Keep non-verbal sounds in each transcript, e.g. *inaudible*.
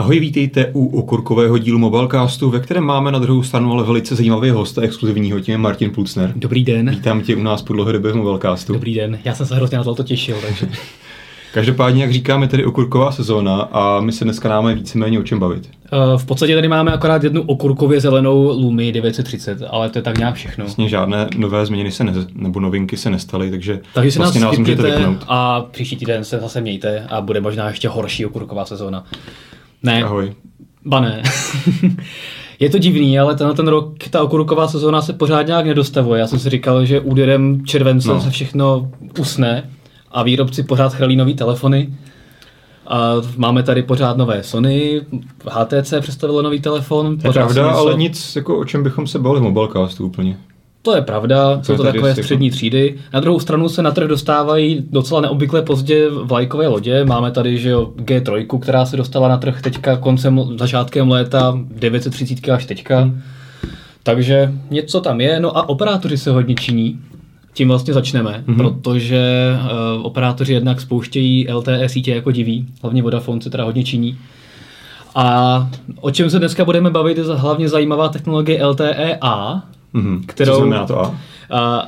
Ahoj, vítejte u okurkového dílu Mobilecastu, ve kterém máme na druhou stranu ale velice zajímavý host exkluzivního, tím je Martin Pulcner. Dobrý den. Vítám tě u nás po dlouhodobě v Mobilecastu. Dobrý den, já jsem se hrozně na to těšil, takže... *laughs* Každopádně, jak říkáme, tedy okurková sezóna a my se dneska máme víceméně o čem bavit. Uh, v podstatě tady máme akorát jednu okurkově zelenou Lumi 930, ale to je tak nějak všechno. Vlastně žádné nové změny se ne, nebo novinky se nestaly, takže, takže vlastně nás, nás můžete vypnout. A příští týden se zase mějte a bude možná ještě horší okurková sezóna. Ne. Ahoj. Ba ne. *laughs* Je to divný, ale ten, ten rok ta okurková sezóna se pořád nějak nedostavuje. Já jsem si říkal, že úderem července no. se všechno usne a výrobci pořád chrlí nové telefony. A máme tady pořád nové Sony, HTC představilo nový telefon. To je pravda, ale nic, jako o čem bychom se bavili v Mobilecastu úplně. To je pravda, jsou to takové střední třídy. Na druhou stranu se na trh dostávají docela neobvykle pozdě vlajkové lodě. Máme tady že jo, G3, která se dostala na trh teďka koncem, začátkem léta, 930 až teďka. Hmm. Takže něco tam je. No a operátoři se hodně činí. Tím vlastně začneme, mm-hmm. protože uh, operátoři jednak spouštějí LTE sítě jako diví, hlavně Vodafone se teda hodně činí. A o čem se dneska budeme bavit je hlavně zajímavá technologie LTE A, mm-hmm. kterou... Co znamená to A? Uh,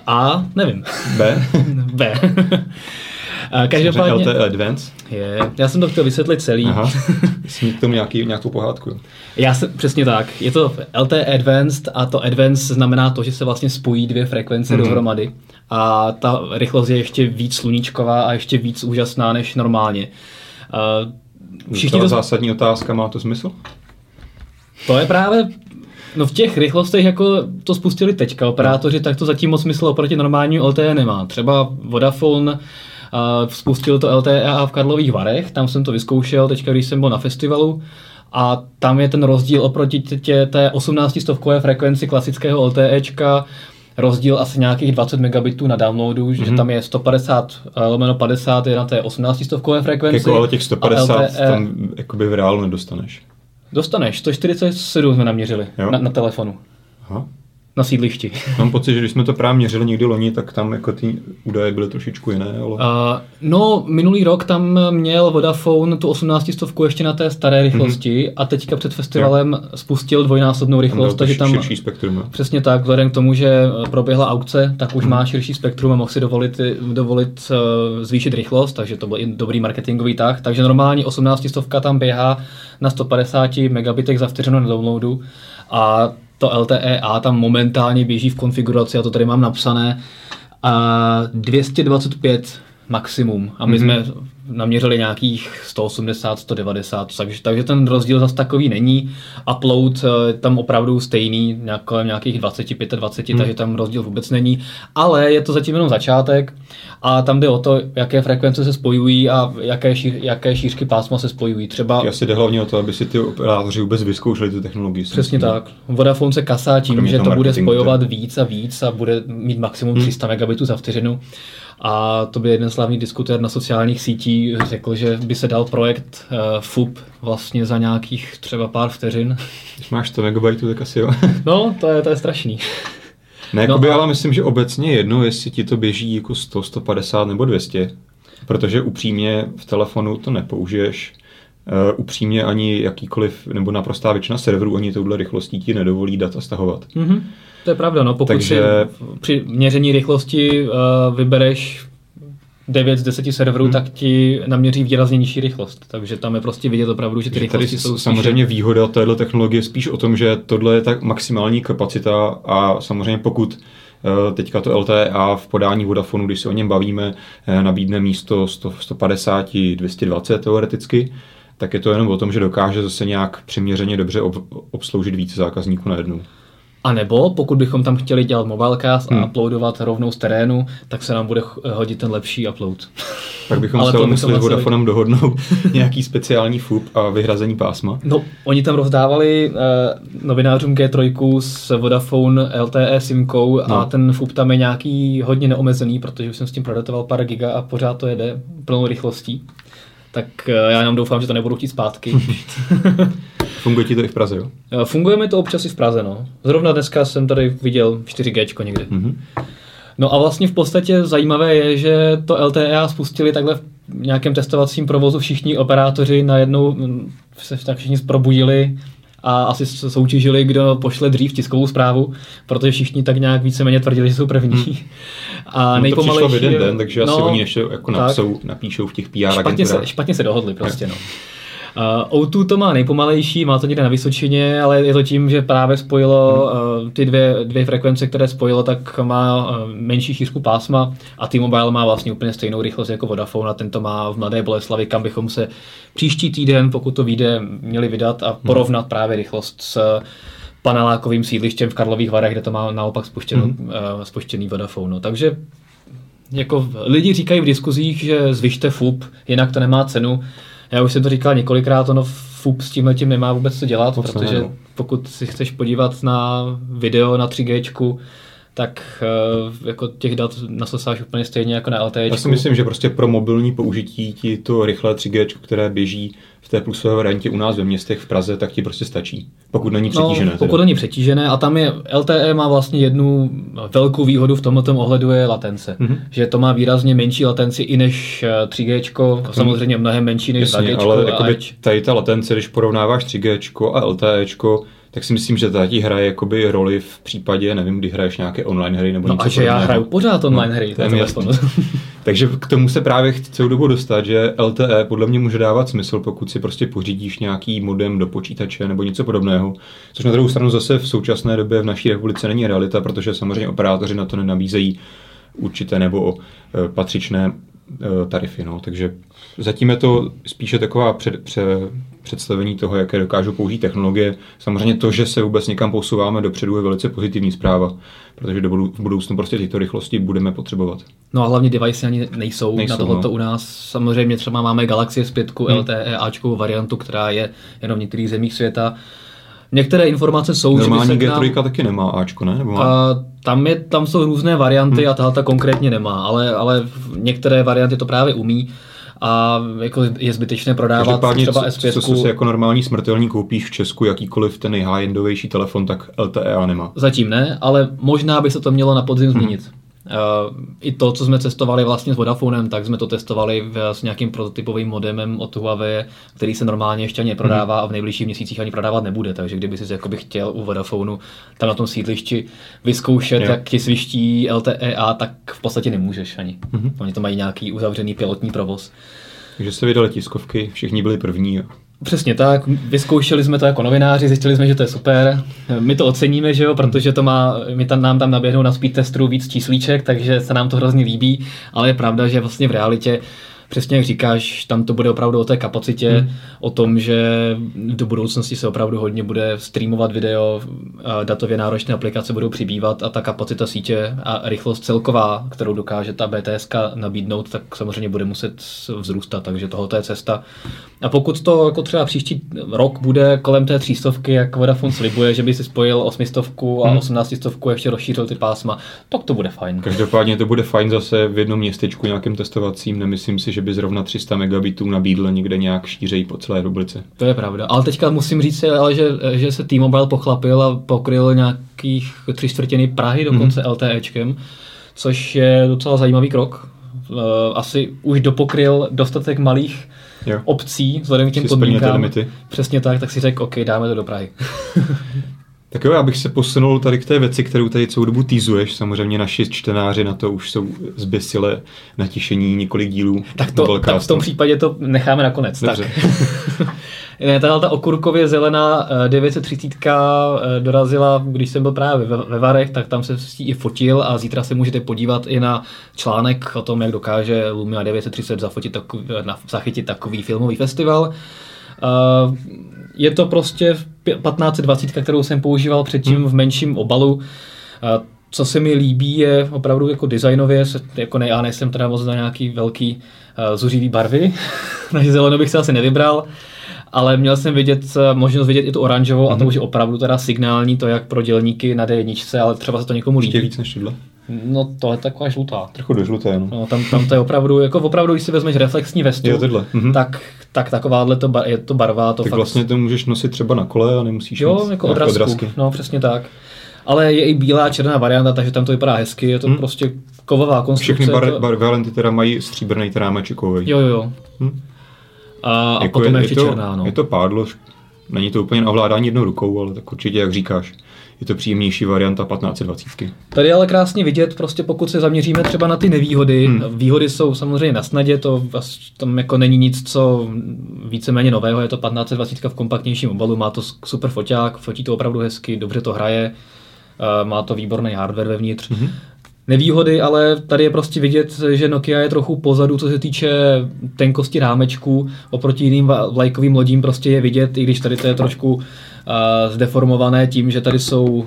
A, nevím. B? *laughs* B. *laughs* Každopádně... LTE Advance? Je, já jsem to chtěl vysvětlit celý. Aha, *laughs* jsem k tomu nějaký, nějakou pohádku. Já jsem, přesně tak. Je to LTE Advanced a to Advanced znamená to, že se vlastně spojí dvě frekvence mm-hmm. dohromady. A ta rychlost je ještě víc sluníčková a ještě víc úžasná než normálně. Všichni to... zásadní otázka, má to smysl? To je právě No v těch rychlostech, jako to spustili teďka operátoři, tak to zatím moc smysl oproti normálnímu LTE nemá. Třeba Vodafone Uh, spustil to LTE v Karlových Varech, tam jsem to vyzkoušel teďka, když jsem byl na festivalu a tam je ten rozdíl oproti tě, té 18 stovkové frekvenci klasického LTEčka rozdíl asi nějakých 20 megabitů na downloadu, mm-hmm. že mhm. tam je 150 uh, lomeno 50 je na té 18 stovkové frekvenci. Jako ale těch 150 LTE... tam jakoby v reálu nedostaneš. Dostaneš, 147 jsme naměřili na, na telefonu. Aha na sídlišti. *laughs* Mám pocit, že když jsme to právě měřili někdy loni, tak tam jako ty údaje byly trošičku jiné. Ale... Uh, no, minulý rok tam měl Vodafone tu 18 stovku ještě na té staré rychlosti mm-hmm. a teďka před festivalem jo. spustil dvojnásobnou rychlost, takže tam širší spektrum. Jo. Přesně tak, vzhledem k tomu, že proběhla aukce, tak už mm. má širší spektrum a mohl si dovolit, dovolit uh, zvýšit rychlost, takže to byl i dobrý marketingový tah. Takže normálně 18 stovka tam běhá na 150 megabitech za vteřinu na downloadu a to LTE A tam momentálně běží v konfiguraci, a to tady mám napsané, a 225 maximum. A my mm-hmm. jsme naměřili nějakých 180, 190, takže, takže ten rozdíl zase takový není. Upload eh, tam opravdu stejný, nějak kolem nějakých 25, 20, hmm. takže tam rozdíl vůbec není. Ale je to zatím jenom začátek a tam jde o to, jaké frekvence se spojují a jaké, šíř, jaké šířky pásma se spojují. Třeba... Asi jde hlavně o to, aby si ty operátoři vůbec vyzkoušeli tu technologii. Přesně tak. Vodafone se kasá tím, že to bude spojovat víc a víc a bude mít maximum 300 hmm. megabitů za vteřinu. A to by jeden slavný diskutér na sociálních sítích řekl, že by se dal projekt uh, FUP vlastně za nějakých třeba pár vteřin. Když máš 100 MB, tak asi jo. *laughs* no, to je, to je strašný. Ne, no, a... ale myslím, že obecně jedno, jestli ti to běží jako 100, 150 nebo 200, protože upřímně v telefonu to nepoužiješ. Uh, upřímně ani jakýkoliv, nebo naprostá většina serverů ani touhle rychlostí ti nedovolí data stahovat. Mm-hmm. To je pravda, no, pokud Takže... si při měření rychlosti uh, vybereš 9 z 10 serverů, hmm. tak ti naměří výrazně nižší rychlost. Takže tam je prostě vidět opravdu, že ty že rychlosti jsou Samozřejmě spíše... výhoda této technologie spíš o tom, že tohle je tak maximální kapacita a samozřejmě pokud eh, teďka to LTE v podání Vodafonu, když se o něm bavíme, nabídne místo 100, 150, 220 teoreticky, tak je to jenom o tom, že dokáže zase nějak přiměřeně dobře obsloužit více zákazníků na jednu. A nebo pokud bychom tam chtěli dělat mobilecast hmm. a uploadovat rovnou z terénu, tak se nám bude hodit ten lepší upload. *laughs* Tak bychom Ale se museli s Vodafonem dohodnout *laughs* nějaký speciální FUP a vyhrazení pásma. No, oni tam rozdávali uh, novinářům G3 s Vodafone LTE simkou no. a ten FUP tam je nějaký hodně neomezený, protože už jsem s tím prodatoval pár giga a pořád to jede plnou rychlostí. Tak uh, já jenom doufám, že to nebudu chtít zpátky. *laughs* Funguje ti to i v Praze, jo? Eh, funguje mi to občas i v Praze, no. Zrovna dneska jsem tady viděl 4G někde. Mm-hmm. No a vlastně v podstatě zajímavé je, že to LTE spustili takhle nějakém testovacím provozu všichni operátoři najednou mm, se tak všichni probudili a asi soutěžili, kdo pošle dřív tiskovou zprávu, protože všichni tak nějak víceméně tvrdili, že jsou první. Hmm. *laughs* A no nejpomalejší... To přišlo v jeden den, takže no, asi oni ještě jako napsou, napíšou v těch PR špatně se, špatně se dohodli prostě, no. Uh, O2 to má nejpomalejší, má to někde na Vysočině, ale je to tím, že právě spojilo uh, ty dvě, dvě frekvence, které spojilo, tak má uh, menší šířku pásma a T-Mobile má vlastně úplně stejnou rychlost jako Vodafone a tento má v Mladé Boleslavi, kam bychom se příští týden, pokud to vyjde, měli vydat a porovnat hmm. právě rychlost s panelákovým sídlištěm v Karlových Varech, kde to má naopak spuštěno, hmm. uh, spuštěný Vodafone. No, takže jako lidi říkají v diskuzích, že zvyšte FUP, jinak to nemá cenu. Já už jsem to říkal několikrát, ono FUP s tím letím nemá vůbec co dělat, Moc protože ne, no. pokud si chceš podívat na video na 3G, tak uh, jako těch dat nasosáš úplně stejně jako na LTE. Já si myslím, že prostě pro mobilní použití ti to rychlé 3G, které běží v té plusové variantě u nás ve městech v Praze, tak ti prostě stačí. Pokud není no, přetížené. No, pokud není přetížené a tam je LTE má vlastně jednu velkou výhodu v tomto ohledu je latence. Mm-hmm. Že to má výrazně menší latenci i než 3G, eh, samozřejmě mnohem menší než Jasně, 2G. ale tady ta latence, když porovnáváš 3G a LTE, tak si myslím, že ta ti hraje jakoby roli v případě, nevím, kdy hraješ nějaké online hry nebo no něco a že já hraju pořád online no, hry. To je *laughs* Takže k tomu se právě chci celou dobu dostat, že LTE podle mě může dávat smysl, pokud si prostě pořídíš nějaký modem do počítače nebo něco podobného. Což na druhou stranu zase v současné době v naší republice není realita, protože samozřejmě operátoři na to nenabízejí určité nebo e, patřičné e, tarify. No. Takže zatím je to spíše taková před, před, představení toho, jaké dokážou použít technologie. Samozřejmě to, že se vůbec někam posouváme dopředu, je velice pozitivní zpráva, protože do v budoucnu prostě tyto rychlosti budeme potřebovat. No a hlavně device ani nejsou, nejsou na tohoto no. u nás. Samozřejmě třeba máme Galaxy S5, hmm. LTE, Ačkovou variantu, která je jenom v některých zemích světa. Některé informace jsou, Normální že G3 nám... taky nemá Ačko, ne? Nebo má? A, tam, je, tam jsou různé varianty hmm. a tahle konkrétně nemá, ale, ale některé varianty to právě umí a jako je zbytečné prodávat třeba S5. Co, co si jako normální smrtelní koupíš v Česku jakýkoliv ten nejhigh-endovější telefon, tak LTE nemá. Zatím ne, ale možná by se to mělo na podzim hmm. změnit. Uh, I to, co jsme testovali vlastně s Vodafonem, tak jsme to testovali v, s nějakým prototypovým modemem od Huawei, který se normálně ještě ani neprodává a v nejbližších měsících ani prodávat nebude. Takže kdyby si jakoby chtěl u Vodafonu tam na tom sídlišti vyzkoušet, jo. jak ti sviští LTE A, tak v podstatě nemůžeš ani. Mm-hmm. Oni to mají nějaký uzavřený pilotní provoz. Takže se vydali tiskovky, všichni byli první. Jo. Přesně tak, vyzkoušeli jsme to jako novináři, zjistili jsme, že to je super. My to oceníme, že jo, protože to má, my tam, nám tam naběhnou na speed testru víc číslíček, takže se nám to hrozně líbí, ale je pravda, že vlastně v realitě přesně jak říkáš, tam to bude opravdu o té kapacitě, hmm. o tom, že do budoucnosti se opravdu hodně bude streamovat video, datově náročné aplikace budou přibývat a ta kapacita sítě a rychlost celková, kterou dokáže ta BTS nabídnout, tak samozřejmě bude muset vzrůstat, takže tohle je cesta. A pokud to jako třeba příští rok bude kolem té třístovky, jak Vodafone slibuje, že by si spojil osmistovku a hmm. osmnáctistovku ještě rozšířil ty pásma, tak to bude fajn. Každopádně to bude fajn zase v jednom městečku nějakým testovacím, nemyslím si, že by zrovna 300 megabitů nabídl někde nějak šířej po celé republice. To je pravda. Ale teďka musím říct, ale že, že se T-Mobile pochlapil a pokryl nějakých tři čtvrtiny Prahy dokonce mm-hmm. LTEčkem, což je docela zajímavý krok. Eh, asi už dopokryl dostatek malých jo. obcí, vzhledem k těm podmínkám. Přesně tak, tak si řekl, OK, dáme to do Prahy. *laughs* Tak jo, já bych se posunul tady k té věci, kterou tady celou dobu týzuješ. Samozřejmě naši čtenáři na to už jsou zběsile natišení několik dílů. Tak, to, tak v tom případě to necháme nakonec. Dobře. Tak. *laughs* ne, tahle ta okurkově zelená 930 eh, eh, dorazila, když jsem byl právě ve, ve Varech, tak tam se s i fotil a zítra se můžete podívat i na článek o tom, jak dokáže Lumia 930 zafotit takový, na, zachytit takový filmový festival. Uh, je to prostě 1520, kterou jsem používal předtím hmm. v menším obalu. Co se mi líbí je opravdu jako designově, jako ne, já nejsem teda moc na nějaký velký uh, zuřivý barvy, *laughs* takže zelenou bych se asi nevybral, ale měl jsem vidět, možnost vidět i tu oranžovou mm-hmm. a to mhm. už je opravdu teda signální, to jak pro dělníky na D1, ale třeba se to někomu líbí. Ještě víc než tohle? No to je taková žlutá. Trochu do žluté, no. no tam, tam to je opravdu, jako opravdu, když si vezmeš reflexní vestu, jo, tyhle. Mhm. tak, tak takováhle to bar, je to barva. To tak fakt... vlastně to můžeš nosit třeba na kole a nemusíš Jo, jako odrazku. odrazky. No, přesně tak. Ale je i bílá a černá varianta, takže tam to vypadá hezky, je to hmm. prostě kovová konstrukce. Všechny bar, to- bar, varianty teda mají stříbrný rámeček kovový. Jo, jo, jo. Hm. A, a Jako potom je ještě to, černá, no. Je to pádlo, není to úplně na ovládání jednou rukou, ale tak určitě, jak říkáš, je to příjemnější varianta 1520. Tady je ale krásně vidět, prostě pokud se zaměříme třeba na ty nevýhody, hmm. výhody jsou samozřejmě na snadě, to tam jako není nic, co víceméně nového, je to 1520 v kompaktnějším obalu, má to super foťák, fotí to opravdu hezky, dobře to hraje, eh, má to výborný hardware vevnitř. Hmm. Nevýhody, ale tady je prostě vidět, že Nokia je trochu pozadu, co se týče tenkosti rámečku. Oproti jiným vlajkovým lodím prostě je vidět, i když tady to je trošku uh, zdeformované tím, že tady jsou uh,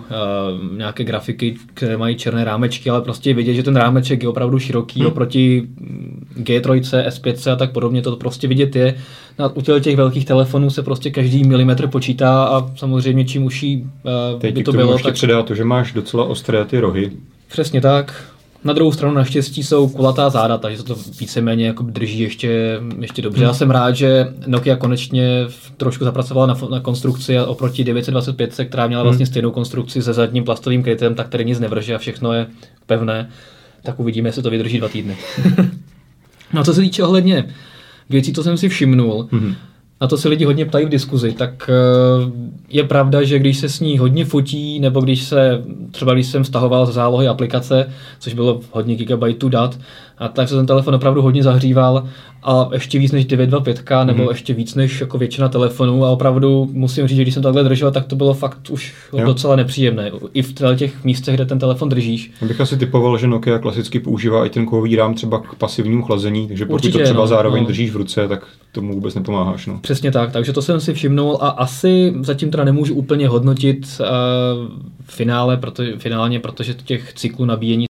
nějaké grafiky, které mají černé rámečky, ale prostě je vidět, že ten rámeček je opravdu široký hmm. oproti mm, G3, S5 a tak podobně. To prostě vidět je. Na, u těch velkých telefonů se prostě každý milimetr počítá a samozřejmě čím uší uh, Teď by to bylo, ještě tak předá to, že máš docela ostré ty rohy. Přesně tak. Na druhou stranu naštěstí jsou kulatá záda, takže se to víceméně jako drží ještě, ještě dobře. Já jsem rád, že Nokia konečně trošku zapracovala na, na konstrukci a oproti 925, která měla vlastně stejnou konstrukci se zadním plastovým krytem, tak tady nic nevrže a všechno je pevné. Tak uvidíme, jestli to vydrží dva týdny. *laughs* no a co se týče ohledně věcí, co jsem si všimnul, Mhm. Na to se lidi hodně ptají v diskuzi, tak eh, je pravda, že když se s ní hodně fotí, nebo když se, třeba když jsem stahoval z zálohy aplikace, což bylo hodně gigabajtů dat, a tak se ten telefon opravdu hodně zahříval a ještě víc než 925, nebo Mhm. ještě víc než jako většina telefonů a opravdu musím říct, že když jsem takhle držel, tak to bylo fakt už Jo. docela nepříjemné. I v těch místech, kde ten telefon držíš. Já bych asi typoval, že Nokia klasicky používá i ten kovový rám třeba k pasivnímu chlazení, takže pokud Určitě, to třeba no, zároveň no. držíš v ruce, tak tomu vůbec nepomáháš. No. Přesně tak, takže to jsem si všimnul a asi zatím teda nemůžu úplně hodnotit uh, finále, protože, finálně, protože těch cyklů nabíjení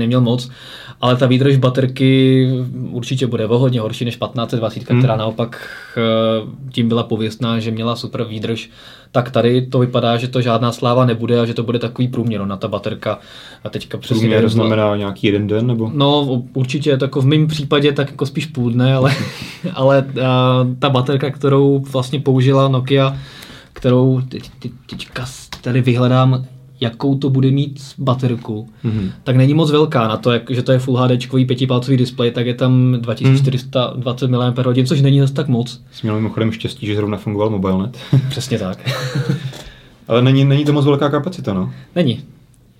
neměl moc, ale ta výdrž baterky určitě bude o hodně horší než 1520, Hmm. která naopak uh, tím byla pověstná, že měla super výdrž, tak tady to vypadá, že to žádná sláva nebude a že to bude takový průměr no, na ta baterka. A teďka přesně Průměr nevím, znamená nějaký jeden den, nebo? No, určitě, tak v mém případě tak jako spíš půl dne, ale, *laughs* ale uh, ta baterka, kterou vlastně použila Nokia, kterou teď, teď, teďka tady vyhledám, jakou to bude mít baterku, Mhm. tak není moc velká na to, jak, že to je Full HD pětipalcový displej, tak je tam 2420 mAh, což není zase tak moc. Jsi měl mimochodem štěstí, že zrovna fungoval mobilnet. *laughs* Přesně tak. *laughs* Ale není, není to moc velká kapacita, no. Není.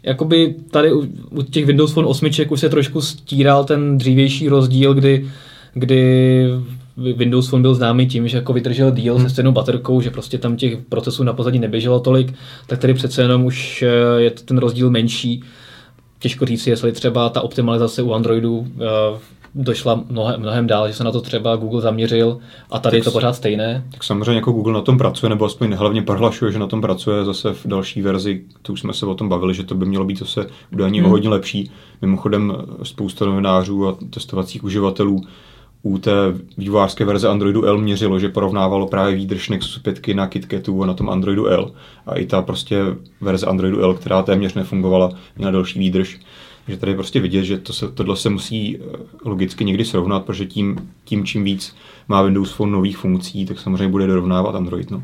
Jakoby tady u, u těch Windows Phone 8 už se trošku stíral ten dřívější rozdíl, kdy, kdy Windows Phone byl známý tím, že jako vydržel díl se stejnou baterkou, že prostě tam těch procesů na pozadí neběželo tolik, tak tady přece jenom už eh, je ten rozdíl menší. Těžko říct, jestli třeba ta optimalizace u Androidu eh, došla mnohem, mnohem dál, že se na to třeba Google zaměřil a tady je to pořád stejné. Tak samozřejmě jako Google na tom pracuje, nebo aspoň hlavně prohlašuje, že na tom pracuje zase v další verzi, to už jsme se o tom bavili, že to by mělo být zase údajně Hmm. o hodně lepší. Mimochodem spousta novinářů a testovacích uživatelů u té vývojářské verze Androidu L měřilo, že porovnávalo právě výdrž Nexus 5 na KitKatu a na tom Androidu L. A i ta prostě verze Androidu L, která téměř nefungovala, měla další výdrž. Takže tady je prostě vidět, že to se, tohle se musí eh, logicky někdy srovnat, protože tím, tím čím víc má Windows Phone nových funkcí, tak samozřejmě bude dorovnávat Android. No.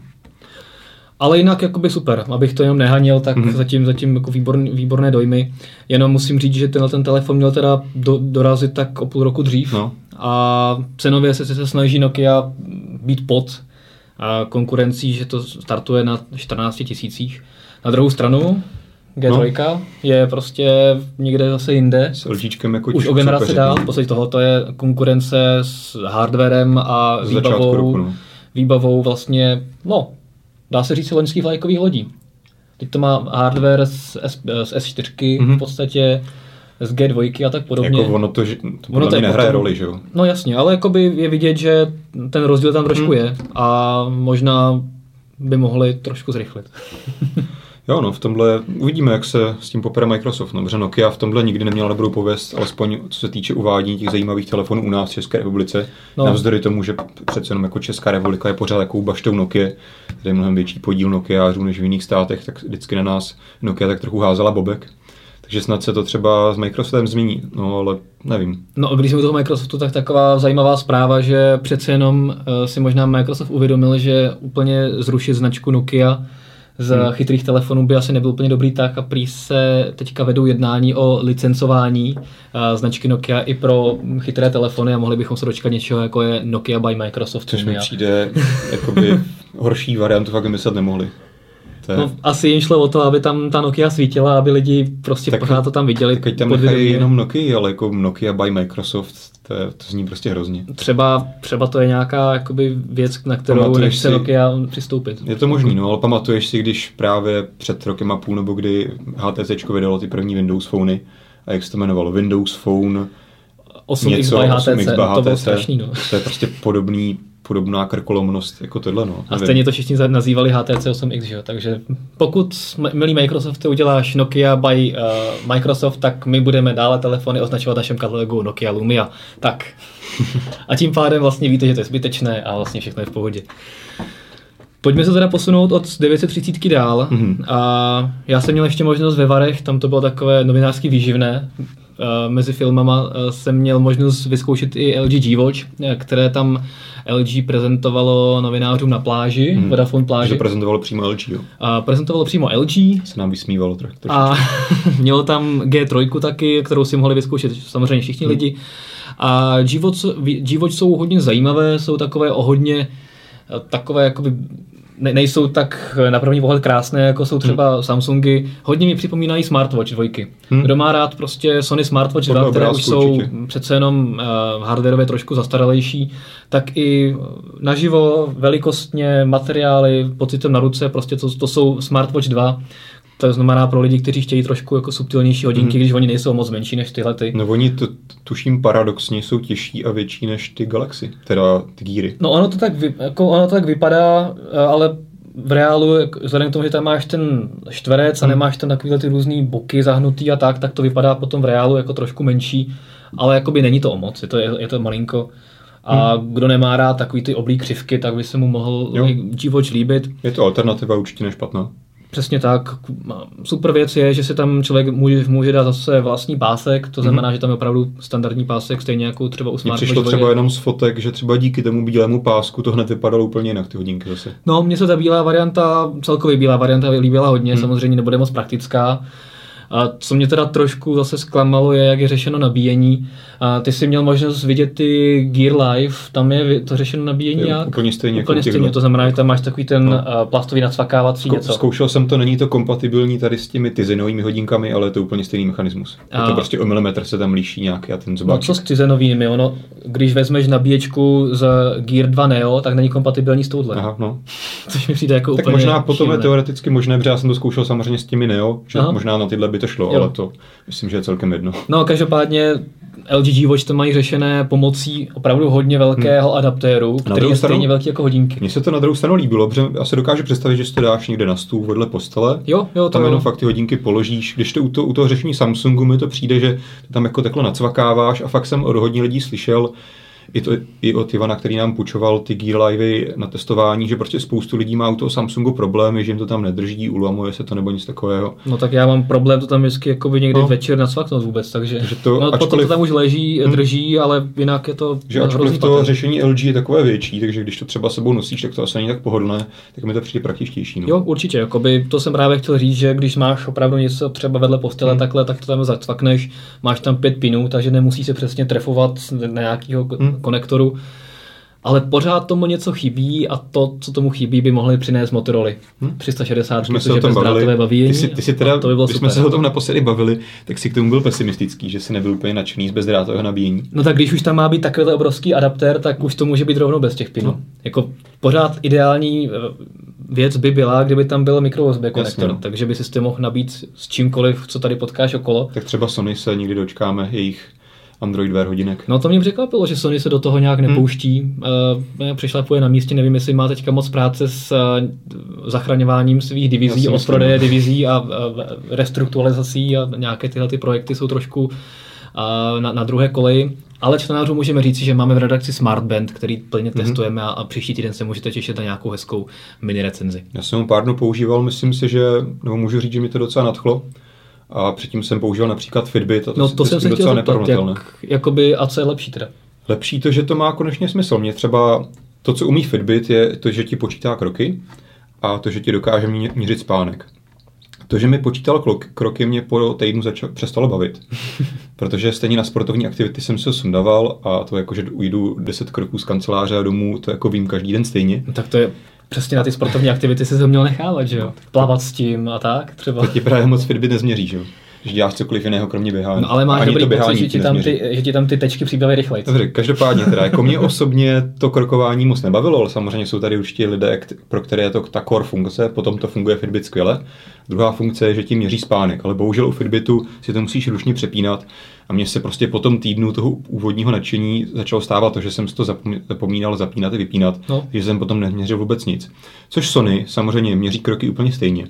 Ale jinak jakoby super, abych to jenom nehanil, tak Mhm. mm-hmm. zatím, zatím jako výborný, výborné dojmy. Jenom musím říct, že tenhle ten telefon měl teda do, dorazit tak o půl roku dřív. No. A cenově se, se snaží Nokia být pod a konkurencí, že to startuje na 14 tisících. Na druhou stranu G3 no. je prostě někde zase jinde. S LGčkem jako Už o generaci dál, v podstatě tohle je konkurence s hardwarem a Z výbavou, roku, no. výbavou vlastně, no, dá se říct loňských vlajkových lodí. Teď to má hardware z, S, z S4 Mhm. v podstatě, z G2 a tak podobně. Jako ono to, že, to Ono to je nehraje potom- roli, že jo? No jasně, ale jakoby je vidět, že ten rozdíl tam trošku Mhm. je a možná by mohli trošku zrychlit. Jo, no, v tomhle uvidíme, jak se s tím popere Microsoft. No, protože Nokia v tomhle nikdy neměla dobrou pověst, alespoň co se týče uvádění těch zajímavých telefonů u nás v České republice. No. Navzdory tomu, že přece jenom jako Česká republika je pořád takovou baštou Nokia, kde je mnohem větší podíl Nokiářů než v jiných státech, tak vždycky na nás Nokia tak trochu házela bobek. Takže snad se to třeba s Microsoftem změní, no ale nevím. No a když jsme u toho Microsoftu, tak taková zajímavá zpráva, že přece jenom uh, si možná Microsoft uvědomil, že úplně zrušit značku Nokia z hmm. chytrých telefonů by asi nebyl úplně dobrý tak a prý se teďka vedou jednání o licencování uh, značky Nokia i pro chytré telefony a mohli bychom se dočkat něčeho, jako je Nokia by Microsoft. Což mi přijde jakoby *laughs* horší variantu, fakt vymyslet nemohli. To je... No, asi jim šlo o to, aby tam ta Nokia svítila, aby lidi prostě tak, pořád to tam viděli. Tak tam nechají jenom Nokia, ale jako Nokia by Microsoft, to, je, to zní prostě hrozně. Třeba, třeba to je nějaká jakoby věc, na kterou nechce si, Nokia přistoupit. Je to možný, no, ale pamatuješ si, když právě před rokem a půl, nebo kdy HTC vydalo ty první Windows Phony, a jak se to jmenovalo, Windows Phone 8X něco, by HTC, 8X by HTC, to bylo strašný, no. To je prostě podobný podobná krkolomnost jako tohle. No. A stejně to všichni nazývali HTC 8X, že? takže pokud, milý Microsoft, uděláš Nokia by uh, Microsoft, tak my budeme dále telefony označovat našem katalogu Nokia Lumia. Tak. A tím pádem vlastně víte, že to je zbytečné a vlastně všechno je v pohodě. Pojďme se teda posunout od 930 dál. Mm-hmm. A já jsem měl ještě možnost ve Varech, tam to bylo takové novinářsky výživné. Eh, mezi filmama eh, jsem měl možnost vyzkoušet i LG G-Watch, eh, které tam LG prezentovalo novinářům na pláži, hmm. Vodafone pláži. Takže prezentovalo přímo LG, jo? A prezentovalo přímo LG. Se nám vysmívalo trochu. A *laughs* mělo tam G3 taky, kterou si mohli vyzkoušet samozřejmě všichni hmm. lidi. A G-Watch, G-Watch jsou hodně zajímavé, jsou takové o hodně takové jakoby ne, nejsou tak na první pohled krásné, jako jsou třeba hmm. Samsungy. Hodně mi připomínají smartwatch dvojky. Hmm. Kdo má rád prostě Sony Smartwatch 2, které už jsou určitě. přece jenom uh, hardwareově trošku zastaralejší, tak i naživo, velikostně, materiály, pocitem na ruce, prostě to, to jsou Smartwatch 2, to znamená pro lidi, kteří chtějí trošku jako subtilnější hodinky, mm. když oni nejsou moc menší než tyhle ty. No oni to, tuším paradoxně jsou těžší a větší než ty Galaxy, teda ty gíry. No ono to tak, jako ono to tak vypadá, eh, ale v reálu, vzhledem k tomu, že tam máš ten čtverec a hmm. nemáš tam takovýhle ty různý boky zahnutý a tak, tak to vypadá potom v reálu jako trošku menší, ale jakoby není to o moc, je to, je, je to malinko. A hmm. kdo nemá rád takový ty oblí křivky, tak by se mu mohl G-Watch líbit. Je to alternativa určitě nešpatná. Přesně tak. Super věc je, že si tam člověk může, může dát zase vlastní pásek, to znamená, mm-hmm. že tam je opravdu standardní pásek, stejně jako třeba u Smart přišlo třeba jenom z fotek, že třeba díky tomu bílému pásku to hned vypadalo úplně jinak, ty hodinky zase. No, mně se ta bílá varianta, celkově bílá varianta líbila hodně, mm. samozřejmě nebude moc praktická. A co mě teda trošku zase zklamalo, je, jak je řešeno nabíjení. A ty jsi měl možnost vidět ty Gear Live, tam je to řešeno nabíjení je, jak? Úplně stejně. Úplně jako stejně, to znamená, že tam máš takový ten no. plastový nadsvakávací Zkou, něco. Zkoušel jsem to, není to kompatibilní tady s těmi tyzenovými hodinkami, ale je to úplně stejný mechanismus. A... Je to prostě o milimetr se tam liší nějaký a ten zobáček. No co s tyzenovými? Ono, když vezmeš nabíječku z Gear 2 Neo, tak není kompatibilní s touhle. Aha, no. Což mi přijde jako tak úplně možná potom šílené. je teoreticky možné, protože já jsem to zkoušel samozřejmě s těmi Neo, že Aha. možná na tyhle by to šlo, jo. ale to myslím, že je celkem jedno. No, každopádně LG G Watch to mají řešené pomocí opravdu hodně velkého hmm. adaptéru, který je stranu, stejně velký jako hodinky. Mně se to na druhou stranu líbilo, protože já se dokážu představit, že si to dáš někde na stůl vedle postele. Jo, jo, to tam jo. jenom fakt ty hodinky položíš. Když to u, to, u toho řešení Samsungu mi to přijde, že tam jako takhle nacvakáváš a fakt jsem od hodně lidí slyšel, i, to, i od Ivana, který nám půjčoval ty Gear Livey na testování, že prostě spoustu lidí má u toho Samsungu problémy, že jim to tam nedrží, ulamuje se to nebo nic takového. No tak já mám problém to tam vždycky jakoby někdy no. večer nacvaknout vůbec, takže, takže to, no, ačkoliv, potom to tam už leží, hmm. drží, ale jinak je to Že ačkoliv to řešení LG je takové větší, takže když to třeba sebou nosíš, tak to asi není tak pohodlné, tak mi to přijde praktičtější. No. Jo, určitě, jakoby to jsem právě chtěl říct, že když máš opravdu něco třeba vedle postele hmm. takhle, tak to tam zacvakneš, máš tam pět pinů, takže nemusíš se přesně trefovat na nějakého hmm. Konektoru ale pořád tomu něco chybí a to, co tomu chybí, by mohli přinést Motorola. Hm? 360, jsme tom bavili. Bavíjení, ty, si, ty si teda, to by bylo když super. jsme se o tom naposledy bavili, tak si k tomu byl pesimistický, že si nebyl úplně nadšený z bezdrátového nabíjení. No tak když už tam má být takový obrovský adaptér, tak už to může být rovnou bez těch pinů. No. Jako pořád ideální eh, věc by byla, kdyby tam byl micro USB konektor, no. takže by si to mohl nabít s čímkoliv, co tady potkáš okolo. Tak třeba Sony se někdy dočkáme jejich Android Wear hodinek. No to mě překvapilo, že Sony se do toho nějak hmm. nepouští. Hmm. Uh, přišlapuje na místě, nevím, jestli má teďka moc práce s uh, zachraňováním svých divizí, odprodeje no. divizí a uh, restrukturalizací a nějaké tyhle ty projekty jsou trošku uh, na, na druhé koleji. Ale čtenářům můžeme říct, že máme v redakci Smartband, který plně mm-hmm. testujeme a, a příští týden se můžete těšit na nějakou hezkou mini recenzi. Já jsem ho pár dnů používal, myslím si, že, nebo můžu říct, že mi to docela nadchlo. A předtím jsem použil například Fitbit a to, no, to jsem se chtěl zeptat, jak, jakoby, a co je lepší teda? Lepší to, že to má konečně smysl. Mě třeba to, co umí Fitbit, je to, že ti počítá kroky a to, že ti dokáže měřit spánek. To, že mi počítal kroky, mě po týdnu začal, přestalo bavit. *laughs* Protože stejně na sportovní aktivity jsem se sundával a to jako, že ujdu 10 kroků z kanceláře a domů, to jako vím každý den stejně. No, tak to je přesně na ty sportovní aktivity si to měl nechávat, že jo? Plavat s tím a tak třeba. To ti právě moc Fitbit nezměří, že jo? Že děláš cokoliv jiného, kromě běhání. No ale máš dobrý pocit, že ti, tam ty, že ti tam ty tečky přibývají rychleji. Dobře, každopádně teda, jako mě *laughs* osobně to krokování moc nebavilo, ale samozřejmě jsou tady určitě lidé, pro které je to ta core funkce, potom to funguje Fitbit skvěle. Druhá funkce je, že ti měří spánek, ale bohužel u Fitbitu si to musíš ručně přepínat a mně se prostě po tom týdnu toho úvodního nadšení začalo stávat to, že jsem si to zapomínal zapínat a vypínat, no. že jsem potom neměřil vůbec nic. Což Sony samozřejmě měří kroky úplně stejně.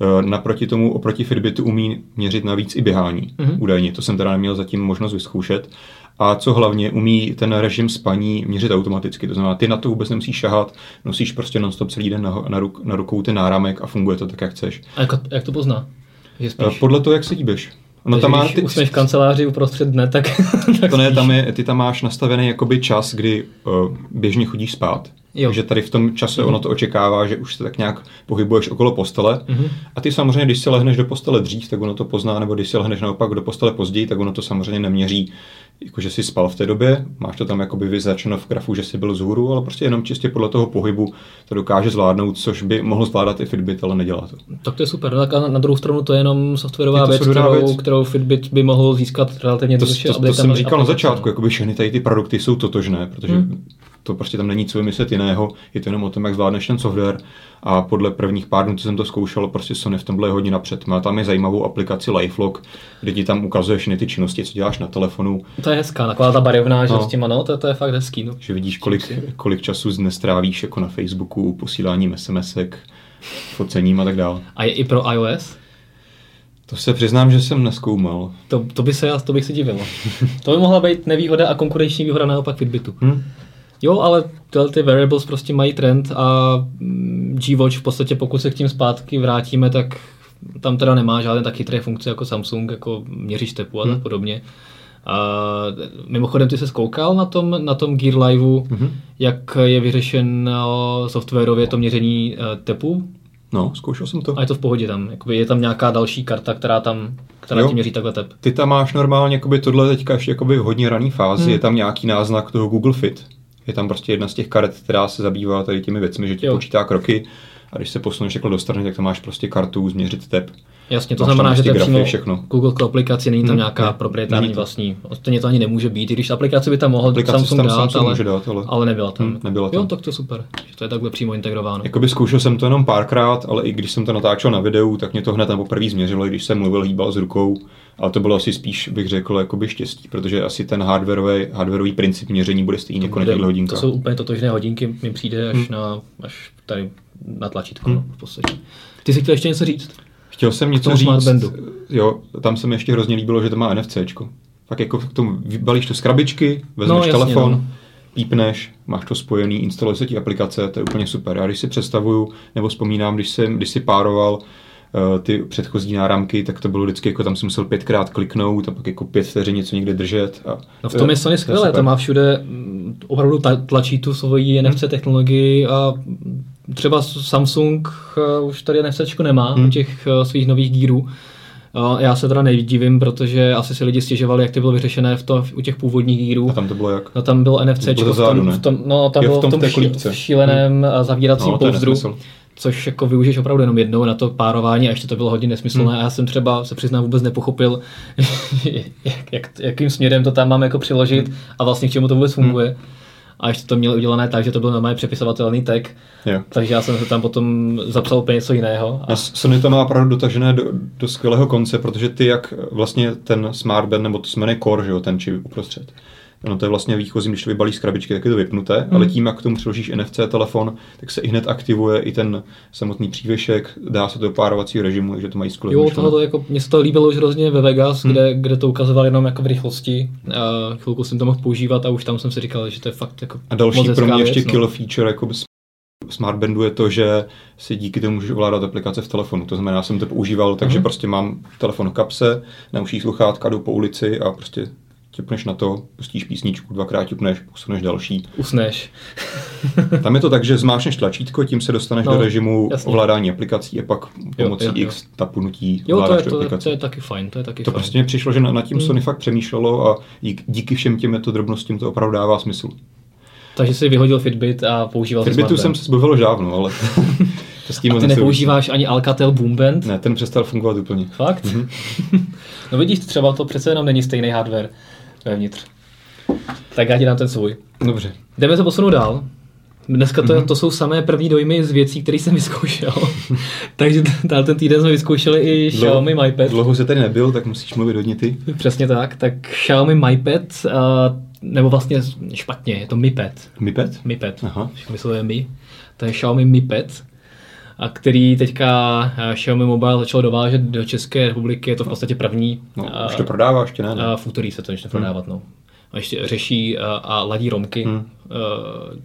Eh, naproti tomu, oproti Fitbitu umí měřit navíc i běhání, mm-hmm. údajně. To jsem teda neměl zatím možnost vyzkoušet. A co hlavně, umí ten režim spaní měřit automaticky. To znamená, ty na to vůbec nemusíš šahat, nosíš prostě non-stop celý den na, na, ruk, na rukou ten náramek a funguje to tak, jak chceš. A jak, jak to pozná? Spíš... Eh, podle toho, jak se No tam má ty... už v kanceláři uprostřed dne, tak... *laughs* tak to ne, tam je, ty tam máš nastavený jakoby čas, kdy uh, běžně chodíš spát. Jo. Takže tady v tom čase mm-hmm. ono to očekává, že už se tak nějak pohybuješ okolo postele. Mm-hmm. A ty samozřejmě, když se lehneš do postele dřív, tak ono to pozná, nebo když se lehneš naopak do postele později, tak ono to samozřejmě neměří, jako že jsi spal v té době. Máš to tam jakoby vyznačeno v grafu, že jsi byl zhůru, ale prostě jenom čistě podle toho pohybu to dokáže zvládnout, což by mohl zvládat i Fitbit, ale nedělá to. Tak to je super. No, tak a na druhou stranu to je jenom softwarová je věc, kterou, věc, kterou Fitbit by mohl získat relativně to, to, to, to jsem říkal na začátku, jakoby všechny tady ty produkty jsou totožné, protože hmm to prostě tam není co vymyslet jiného, je to jenom o tom, jak zvládneš ten software a podle prvních pár dnů, co jsem to zkoušel, prostě Sony v tomhle je hodně napřed. Má tam je zajímavou aplikaci LifeLog, kde ti tam ukazuje všechny ty činnosti, co děláš na telefonu. To je hezká, taková ta barevná, že no. s tím, ano, to, to, je fakt hezký. No. Že vidíš, kolik, kolik času nestrávíš jako na Facebooku, posíláním SMSek, focením a tak dále. A je i pro iOS? To se přiznám, že jsem neskoumal. To, to, by se, to bych se divil. *laughs* to by mohla být nevýhoda a konkurenční výhoda naopak Fitbitu. Hmm. Jo, ale tyhle ty variables prostě mají trend a mm, G-Watch v podstatě, pokud se k tím zpátky vrátíme, tak tam teda nemá žádné tak chytré funkce jako Samsung, jako měříš tepu a tak hmm. podobně. A mimochodem, ty se zkoukal na tom, na tom Gear Liveu, mm-hmm. jak je vyřešen softwarově to měření uh, tepu? No, zkoušel jsem to. A je to v pohodě tam. Jakoby je tam nějaká další karta, která tam která ti měří takhle tep. Ty tam máš normálně jakoby tohle teďka ještě jakoby v hodně raný fázi, hmm. je tam nějaký náznak toho Google Fit je tam prostě jedna z těch karet, která se zabývá tady těmi věcmi, že ti jo. počítá kroky a když se posuneš takhle do strany, tak tam máš prostě kartu změřit tep. Jasně, to máš znamená, že to je prostě přímo všechno. Google k aplikaci, není tam hmm, nějaká ne, proprietární vlastní. Ostatně to ani nemůže být, i když aplikace by tam mohl aplikaci Samsung, tam dát, Samsung ale, může dát, ale, ale nebyla tam. Hmm, nebyla tam. Jo, tak to super, že to je takhle přímo integrováno. Jakoby zkoušel jsem to jenom párkrát, ale i když jsem to natáčel na videu, tak mě to hned tam poprvé změřilo, když jsem mluvil, hýbal s rukou, ale to bylo asi spíš, bych řekl, jakoby štěstí, protože asi ten hardwareový, hardwareový princip měření bude stejný jako na těch hodinkách. To jsou úplně totožné hodinky, mi přijde až, hmm. na, až tady na tlačítko, hmm. v podstatě. Ty jsi chtěl ještě něco říct? Chtěl jsem něco říct, Smartbandu. jo, tam se mi ještě hrozně líbilo, že to má NFCčko. Tak jako k tomu vybalíš to z krabičky, vezmeš no, jasně, telefon, no. pípneš, máš to spojený, instaluje se ti aplikace, to je úplně super. Já když si představuju, nebo vzpomínám, když jsem, když si pároval ty předchozí náramky, tak to bylo vždycky, jako tam jsem musel pětkrát kliknout a pak jako pět vteřin něco někde držet. A, no v tom je Sony skvělé, to má všude mm, opravdu tlačí tu svoji NFC hmm. technologii a třeba Samsung eh, už tady NFC nemá hmm. u těch eh, svých nových gírů. Já se teda nevidím, protože asi si lidi stěžovali, jak to bylo vyřešené v to, u těch původních gírů. A tam to bylo jak? No tam bylo NFC v, tom, v tom, no, tam bylo v tom, v tom šíleném hmm. zavíracím no, pouzdru což jako využiješ opravdu jenom jednou na to párování a ještě to bylo hodně nesmyslné hmm. a já jsem třeba, se přiznám, vůbec nepochopil, *laughs* jak, jak, jakým směrem to tam mám jako přiložit hmm. a vlastně k čemu to vůbec funguje. Hmm. A ještě to měl udělané tak, že to byl normálně přepisovatelný tag, jo. takže já jsem se tam potom zapsal úplně něco jiného. A... Sony to má opravdu dotažené do, do skvělého konce, protože ty jak vlastně ten smartband, nebo to se jmenuje Core, že jo, ten čip uprostřed, Ono to je vlastně výchozí, když to vybalíš z krabičky, tak je to vypnuté, hmm. ale tím, jak k tomu přiložíš NFC telefon, tak se i hned aktivuje i ten samotný přívěšek, dá se to do párovacího režimu, takže to mají skvěle. Jo, tohle jako, mně se to líbilo už hrozně ve Vegas, hmm. kde, kde to ukazoval jenom jako v rychlosti. A chvilku jsem to mohl používat a už tam jsem si říkal, že to je fakt jako A další pro mě ještě no. feature jako Smartbandu je to, že si díky tomu můžu ovládat aplikace v telefonu. To znamená, já jsem to používal, takže uh-huh. prostě mám telefon v kapse, na uších sluchátka, jdu po ulici a prostě tipneš na to, pustíš písničku, dvakrát tipneš, posuneš další. Usneš. *laughs* Tam je to tak, že zmášneš tlačítko, tím se dostaneš No, do režimu jasně. ovládání aplikací a pak pomocí jo, jo. X tapnutí Jo, to je, to, je, aplikaci. to je taky fajn, to je taky To fajn. prostě mi přišlo, že na, nad tím Sony fakt přemýšlelo a dík- díky všem těmto drobnostím to opravdu dává smysl. Takže si vyhodil Fitbit a používal jsi Fitbitu jsem se zbavil už dávno, ale *laughs* to s tím A ty nepoužíváš ani Alcatel Boomband? Ne, ten přestal fungovat úplně. Fakt? Mhm. *laughs* no vidíš, třeba to přece jenom není stejný hardware vevnitř. Tak já ti dám ten svůj. Dobře. Jdeme se posunout dál. Dneska to, to jsou samé první dojmy z věcí, které jsem vyzkoušel. *laughs* Takže t- ten týden jsme vyzkoušeli i Xiaomi MyPad. Dlouho se tady nebyl, tak musíš mluvit hodně ty. Přesně tak. Tak Xiaomi MyPad, uh, nebo vlastně špatně, je to Mi Pad. Mi pad? Mi Pad. Aha. Vyslovuje Mi. To je Xiaomi Mi Pad, a který teďka eh, Xiaomi Mobile začal dovážet do České republiky. Je to v podstatě první. No, eh, už to prodává, ještě ne, ne. a v úterý se to začne prodávat, no. A ještě řeší a, a ladí romky, Hmm. hmm.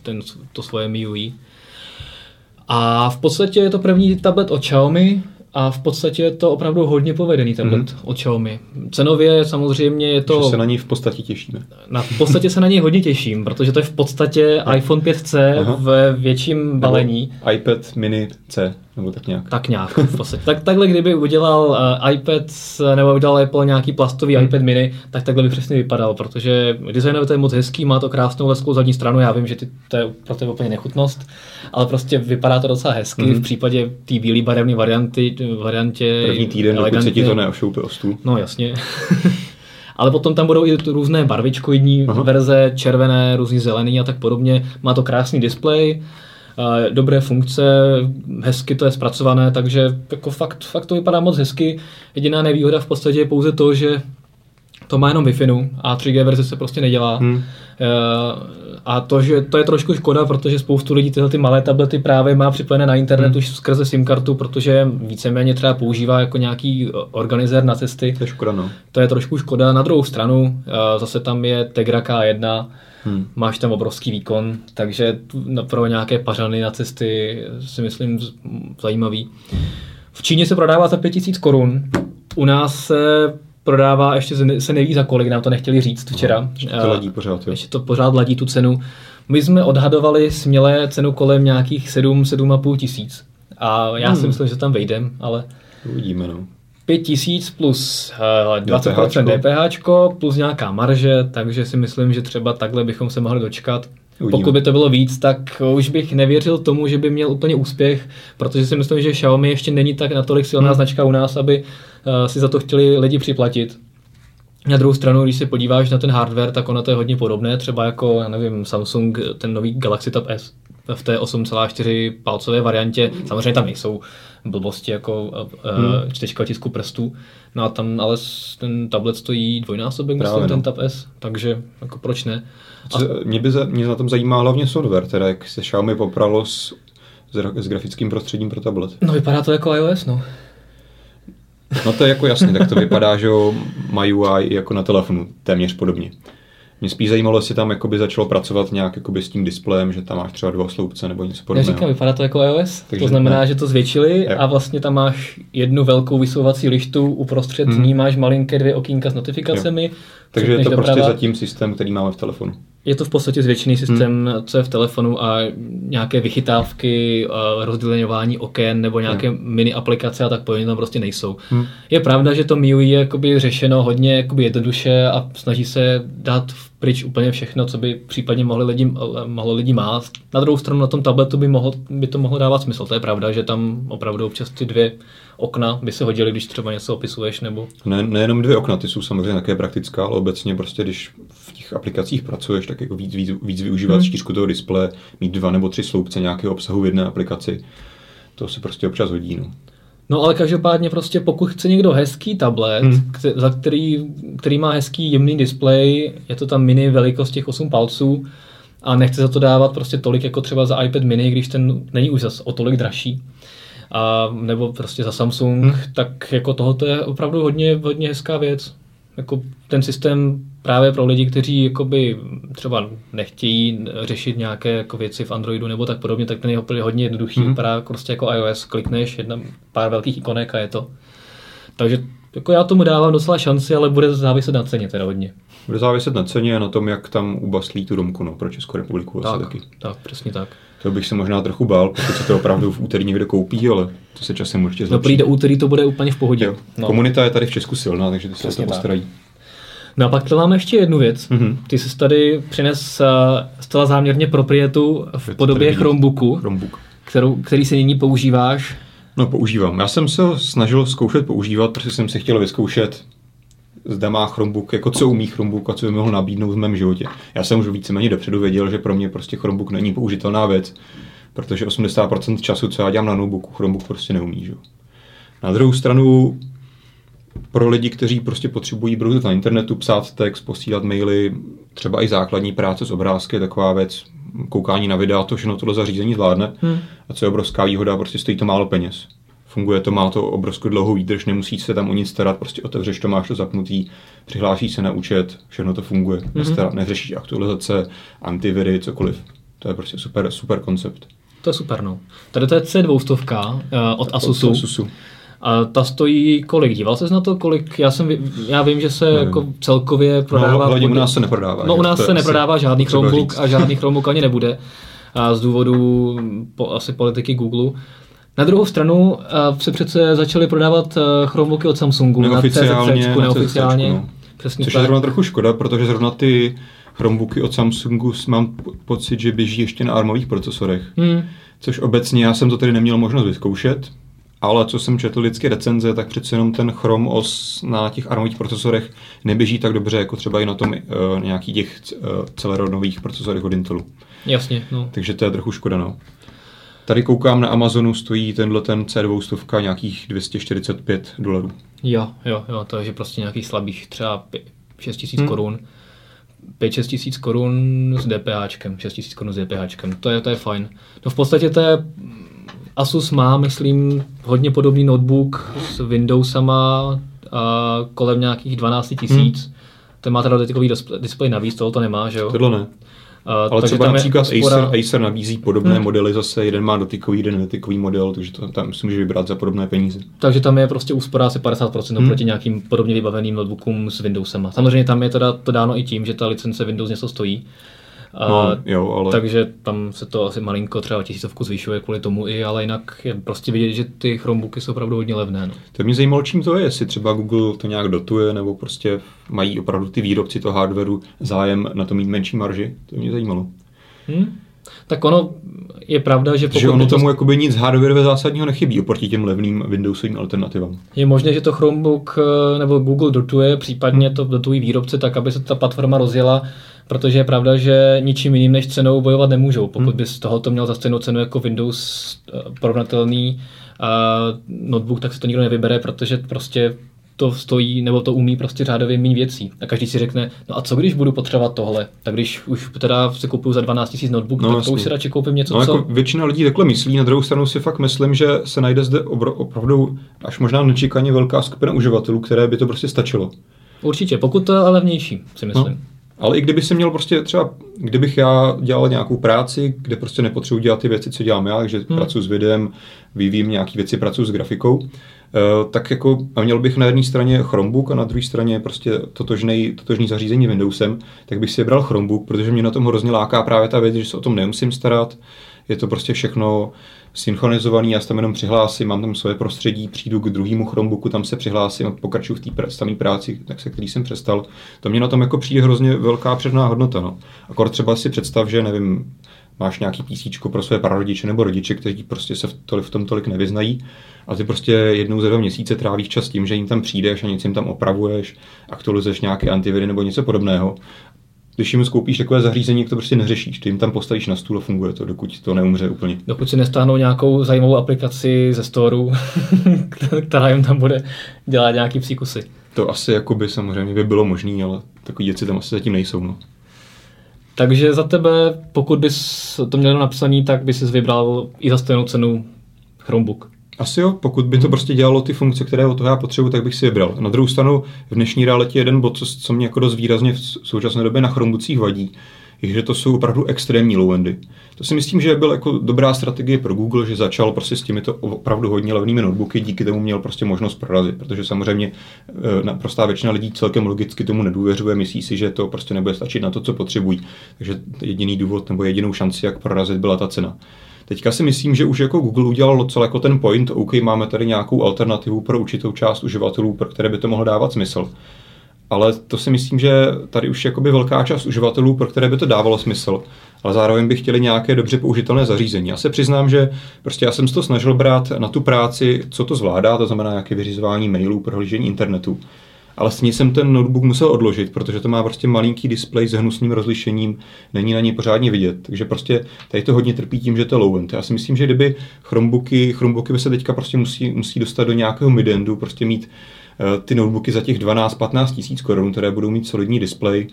ten, to svoje MIUI. A v podstatě je to první tablet od Xiaomi a v podstatě je to opravdu hodně povedený tablet Mhm. hmm. od Xiaomi. Cenově samozřejmě je To... to... Že se na ní v podstatě těšíme. Na, v podstatě se na něj hodně těším, protože to je v podstatě iPhone 5C Aha. v větším balení. Nebo iPad mini C, nebo tak nějak. Tak nějak v podstatě. Tak, takhle, kdyby udělal uh, iPad nebo udělal Apple nějaký plastový Hmm. iPad mini, tak takhle by přesně vypadal, protože designově to je moc hezký, má to krásnou lesklou zadní stranu, já vím, že ty, to je pro tebe úplně nechutnost, ale prostě vypadá to docela hezky Mhm. v případě té bílé barevné varianty, variantě První týden, dokud se ti to neošoupe o stůl. No jasně. *laughs* Ale potom tam budou i různé barvičkoidní Aha. verze, červené, různý zelený a tak podobně. Má to krásný displej, dobré funkce, hezky to je zpracované, takže jako fakt, fakt to vypadá moc hezky. Jediná nevýhoda v podstatě je pouze to, že to má jenom Wi-Fi, a 3G verze se prostě nedělá. Hmm. Eh, A to, že to je trošku škoda, protože spoustu lidí tyhle ty malé tablety právě má připojené na internet Hmm. už skrze SIM kartu, protože víceméně třeba používá jako nějaký organizér na cesty. To je škoda, no. To je trošku škoda. Na druhou stranu, eh, zase tam je Tegra K1, Hmm. máš tam obrovský výkon, takže pro nějaké pařany na cesty si myslím zajímavý. V Číně se prodává za 5000 korun, u nás se prodává, ještě se ne- se neví za kolik, nám to nechtěli říct včera. Ještě Eh, to ladí pořád, jo. ještě to pořád ladí tu cenu. My jsme odhadovali smělé cenu kolem nějakých 7, 7,5 tisíc. A já Hmm. si myslím, že tam vejdem, ale Uvidíme, no. 5 tisíc plus uh, 20% DPHčko. DPH plus nějaká marže, takže si myslím, že třeba takhle bychom se mohli dočkat. Uvidíme. Pokud by to bylo víc, tak už bych nevěřil tomu, že by měl úplně úspěch, protože si myslím, že Xiaomi ještě není tak natolik silná Hmm. značka u nás, aby uh, si za to chtěli lidi připlatit. Na druhou stranu, když se podíváš na ten hardware, tak ono to je hodně podobné, třeba jako, já nevím, Samsung, ten nový Galaxy Tab S v té 8,4 palcové variantě. Samozřejmě tam nejsou blbosti jako Hmm. hmm. čtečka tisku prstů, no a tam ale ten tablet stojí dvojnásobek, Právě, myslím, ten no. Tab S, takže jako proč ne? Co, mě, by za, mě na tom zajímá hlavně software, teda jak se Xiaomi popralo s, s, gra- s grafickým prostředím pro tablet. No vypadá to jako iOS, no. No to je jako jasně, tak to vypadá, že jo, má UI jako na telefonu, téměř podobně. Mě spíš zajímalo, jestli tam jakoby začalo pracovat nějak jakoby s tím displejem, že tam máš třeba dva sloupce nebo něco Já podobného. říkám, vypadá to jako iOS, Takže to znamená, ne. že to zvětšili Jo. a vlastně tam máš jednu velkou vysouvací lištu, uprostřed Hmm. ní máš malinké dvě okýnka s notifikacemi. Takže je to prostě doprava. zatím systém, který máme v telefonu. Je to v podstatě zvětšený systém, hmm. co je v telefonu a nějaké vychytávky, a rozdělenování oken nebo nějaké hmm. mini aplikace a tak podobně tam prostě nejsou. Hmm. Je pravda, že to MIUI je jakoby řešeno hodně jakoby jednoduše a snaží se dát pryč úplně všechno, co by případně mohli lidi, mohlo lidi mást. Na druhou stranu na tom tabletu by, mohlo, by to mohlo dávat smysl. To je pravda, že tam opravdu občas ty dvě okna by se hodily, když třeba něco opisuješ nebo Ne, nejenom dvě okna, ty jsou samozřejmě také praktická, ale obecně prostě, když těch aplikacích pracuješ, tak jako víc, víc, víc využívat Hmm. štířku toho displeje, mít dva nebo tři sloupce nějakého obsahu v jedné aplikaci, to se prostě občas hodí. No. No ale každopádně prostě pokud chce někdo hezký tablet, Hmm. hmm. za který, který má hezký jemný displej, je to tam mini velikost těch 8 palců a nechce za to dávat prostě tolik jako třeba za iPad mini, když ten není už zas o tolik dražší, a, nebo prostě za Samsung, hmm. tak jako tohoto je opravdu hodně, hodně hezká věc. Jako ten systém právě pro lidi, kteří jakoby třeba nechtějí řešit nějaké jako věci v Androidu nebo tak podobně, tak ten je úplně hodně jednoduchý, Mhm. hmm. vypadá prostě jako iOS, klikneš jedna, pár velkých ikonek a je to. Takže jako já tomu dávám docela šanci, ale bude záviset na ceně teda hodně. Bude záviset na ceně a na tom, jak tam ubaslí tu domku no, pro Českou republiku. Tak, taky. tak, přesně tak. To bych se možná trochu bál, pokud se to opravdu v úterý někdo koupí, ale to se časem určitě No zlepší. prý do úterý to bude úplně v pohodě. Jo. No. Komunita je tady v Česku silná, takže ty se to postarají. No a pak tu máme ještě jednu věc. Mhm. Ty jsi tady přines uh, zcela záměrně proprietu v podobě tady. Chromebooku, Chromebook. kterou, který si nyní používáš. No používám. Já jsem se ho snažil zkoušet používat, protože jsem si chtěl vyzkoušet, zda má Chromebook, jako co umí Chromebook a co by mohl nabídnout v mém životě. Já jsem už víceméně dopředu věděl, že pro mě prostě Chromebook není použitelná věc, protože 80% času, co já dělám na notebooku, Chromebook prostě neumí. Že? Na druhou stranu, pro lidi, kteří prostě potřebují brouzit na internetu, psát text, posílat maily, třeba i základní práce s obrázky, taková věc, koukání na videa, to všechno tohle zařízení zvládne. Hmm. A co je obrovská výhoda, prostě stojí to málo peněz. Funguje to, má to obrovskou dlouhou výdrž, nemusíš se tam o nic starat, prostě otevřeš to, máš to zapnutý, přihlásíš se na účet, všechno to funguje. Mm-hmm. Nestarat, neřešíš aktualizace, antiviry, cokoliv. To je prostě super, super koncept. To je super, no. Tady to je C200 uh, od Asusu. Asusu. A ta stojí kolik? Díval ses na to, kolik? Já, jsem, já vím, že se Nevím. jako celkově prodává... No, u nás se neprodává. No u nás je se neprodává žádný Chromebook a žádný Chromebook ani nebude. A z důvodu po, asi politiky Google. Na druhou stranu se přece začaly prodávat eh, Chromebooky od Samsungu Neoficiálně, na CZC, na neoficiálně. CZC, no. Přesně Což je tak. zrovna trochu škoda, protože zrovna ty Chromebooky od Samsungu mám po- pocit, že běží ještě na armových procesorech. Hmm. Což obecně já jsem to tedy neměl možnost vyzkoušet, ale co jsem četl vždycky recenze, tak přece jenom ten Chrome OS na těch armových procesorech neběží tak dobře, jako třeba i na tom uh, nějakých těch uh, celeronových procesorech od Intelu. Jasně, no. Takže to je trochu škoda, no. Tady koukám na Amazonu, stojí tenhle ten C200 nějakých 245 dolarů. Jo, jo, jo, to je prostě nějakých slabých třeba 6 tisíc Hmm. korun. 5-6 tisíc korun s DPHčkem, 6 tisíc korun s DPHčkem, to je, to je fajn. No v podstatě to je, Asus má, myslím, hodně podobný notebook s Windowsama a kolem nějakých 12 tisíc. Hmm. Ten má teda dotykový display, display navíc, toho to nemá, že jo? Tohle ne. A, Ale takže třeba tam je například spora- Acer, Acer nabízí podobné Hmm. modely zase, jeden má dotykový, jeden nedotykový model, takže to tam si může vybrat za podobné peníze. Takže tam je prostě úspora asi 50% Hmm. oproti nějakým podobně vybaveným notebookům s Windowsem. Samozřejmě tam je teda to dáno i tím, že ta licence Windows něco stojí. A, No, jo, ale... Takže tam se to asi malinko třeba tisícovku zvyšuje kvůli tomu i, ale jinak je prostě vidět, že ty Chromebooky jsou opravdu hodně levné. No. To mě zajímalo, čím to je, jestli třeba Google to nějak dotuje, nebo prostě mají opravdu ty výrobci toho hardwareu zájem na to mít menší marži. To mě zajímalo. Hm? Tak ono je pravda, že pokud Že ono to tomu jakoby nic hardwareové zásadního nechybí oproti těm levným Windowsovým alternativám. Je možné, že to Chromebook eh, nebo Google dotuje, případně to dotují výrobce tak, aby se ta platforma rozjela, protože je pravda, že ničím jiným než cenou bojovat nemůžou. Pokud Hmm. by z toho to měl za stejnou cenu jako Windows eh, porovnatelný uh, notebook, tak se to nikdo nevybere, protože prostě to stojí, nebo to umí prostě řádově méně věcí. A každý si řekne, no a co když budu potřebovat tohle? Tak když už teda si kupuju za 12 000 notebook, No, tak to jasně. už si radši koupím něco, No co... jako většina lidí takhle myslí, na druhou stranu si fakt myslím, že se najde zde obro, opravdu až možná nečekaně velká skupina uživatelů, které by to prostě stačilo. Určitě, pokud to je ale levnější, si myslím. No. Ale i kdyby se měl prostě třeba, kdybych já dělal nějakou práci, kde prostě nepotřebuji dělat ty věci, co dělám já, že hmm. pracuji s videem, vyvíjím nějaké věci, pracuji s grafikou, tak jako a měl bych na jedné straně Chromebook a na druhé straně prostě totožný, totožný zařízení Windowsem, tak bych si vybral Chromebook, protože mě na tom hrozně láká právě ta věc, že se o tom nemusím starat, je to prostě všechno synchronizovaný, já se tam jenom přihlásím, mám tam svoje prostředí, přijdu k druhému Chromebooku, tam se přihlásím a pokračuju v té samé práci, tak se který jsem přestal. To mě na tom jako přijde hrozně velká předná hodnota. No. Akor třeba si představ, že nevím, máš nějaký PC pro své prarodiče nebo rodiče, kteří prostě se v, toli, v tom tolik nevyznají a ty prostě jednou za dva měsíce trávíš čas tím, že jim tam přijdeš a něco jim tam opravuješ, aktualizuješ nějaké antiviry nebo něco podobného. Když jim skoupíš takové zařízení, jak to prostě neřešíš. Ty jim tam postavíš na stůl a funguje to, dokud to neumře úplně. Dokud si nestáhnou nějakou zajímavou aplikaci ze storu, *laughs* která jim tam bude dělat nějaký příkusy. To asi jakoby samozřejmě by bylo možné, ale takový věci tam asi zatím nejsou. No. Takže za tebe, pokud bys to měl napsaný, tak bys si vybral i za stejnou cenu Chromebook. Asi jo, pokud by to prostě dělalo ty funkce, které od toho já potřebuji, tak bych si vybral. Na druhou stranu v dnešní realitě jeden bod, co, co mě jako dost výrazně v současné době na Chromebookích vadí, je, že to jsou opravdu extrémní low-endy. To si myslím, že byl jako dobrá strategie pro Google, že začal prostě s těmito opravdu hodně levnými notebooky, díky tomu měl prostě možnost prorazit, protože samozřejmě e, naprostá většina lidí celkem logicky tomu nedůvěřuje, myslí si, že to prostě nebude stačit na to, co potřebují. Takže jediný důvod nebo jedinou šanci, jak prorazit, byla ta cena. Teďka si myslím, že už jako Google udělal docela jako ten point, OK, máme tady nějakou alternativu pro určitou část uživatelů, pro které by to mohlo dávat smysl. Ale to si myslím, že tady už je velká část uživatelů, pro které by to dávalo smysl, ale zároveň by chtěli nějaké dobře použitelné zařízení. Já se přiznám, že prostě já jsem se to snažil brát na tu práci, co to zvládá, to znamená nějaké vyřizování mailů, prohlížení internetu ale stejně jsem ten notebook musel odložit, protože to má prostě malinký displej s hnusným rozlišením, není na něj pořádně vidět. Takže prostě tady to hodně trpí tím, že to je low end. Já si myslím, že kdyby Chromebooky, Chromebooky by se teďka prostě musí, musí dostat do nějakého midendu, prostě mít uh, ty notebooky za těch 12-15 tisíc korun, které budou mít solidní displej,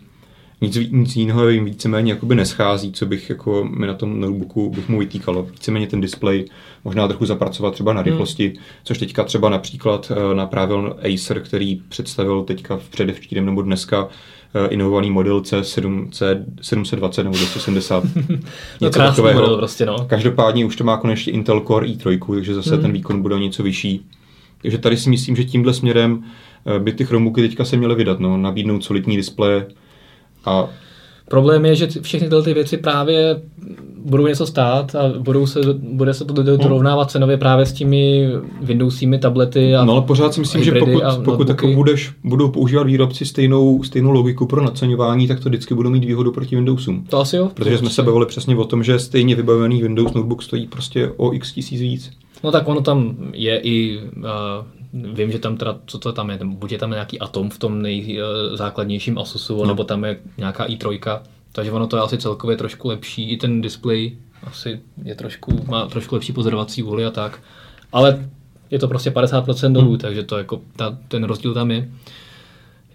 nic, nic jiného jim víceméně jakoby neschází, co bych jako mi na tom notebooku bych mu vytýkalo. Víceméně ten display, možná trochu zapracovat třeba na hmm. rychlosti, hmm. což teďka třeba například eh, napravil Acer, který představil teďka v předevčírem nebo dneska eh, inovovaný model C7, C720 nebo 270. *laughs* něco no takového. Model prostě, no. Každopádně už to má konečně Intel Core i3, takže zase hmm. ten výkon bude něco vyšší. Takže tady si myslím, že tímhle směrem eh, by ty Chromebooky teďka se měly vydat, no, nabídnout solidní displeje, a Problém je, že všechny tyhle ty věci právě budou něco stát a budou se, bude se to dorovnávat hmm. cenově právě s těmi Windowsími tablety. A no ale pořád si myslím, že pokud, pokud jako budeš, budou používat výrobci stejnou, stejnou logiku pro naceňování, tak to vždycky budou mít výhodu proti Windowsům. To asi jo. Protože jsme se bavili přesně o tom, že stejně vybavený Windows notebook stojí prostě o x tisíc víc. No tak ono tam je i uh, Vím, že tam teda, co to tam je, buď je tam nějaký Atom v tom nejzákladnějším Asusu, no. nebo tam je nějaká i3, takže ono to je asi celkově trošku lepší, i ten display asi je trošku, má trošku lepší pozorovací úhly a tak, ale je to prostě 50% dolů, hmm. takže to jako, ta, ten rozdíl tam je.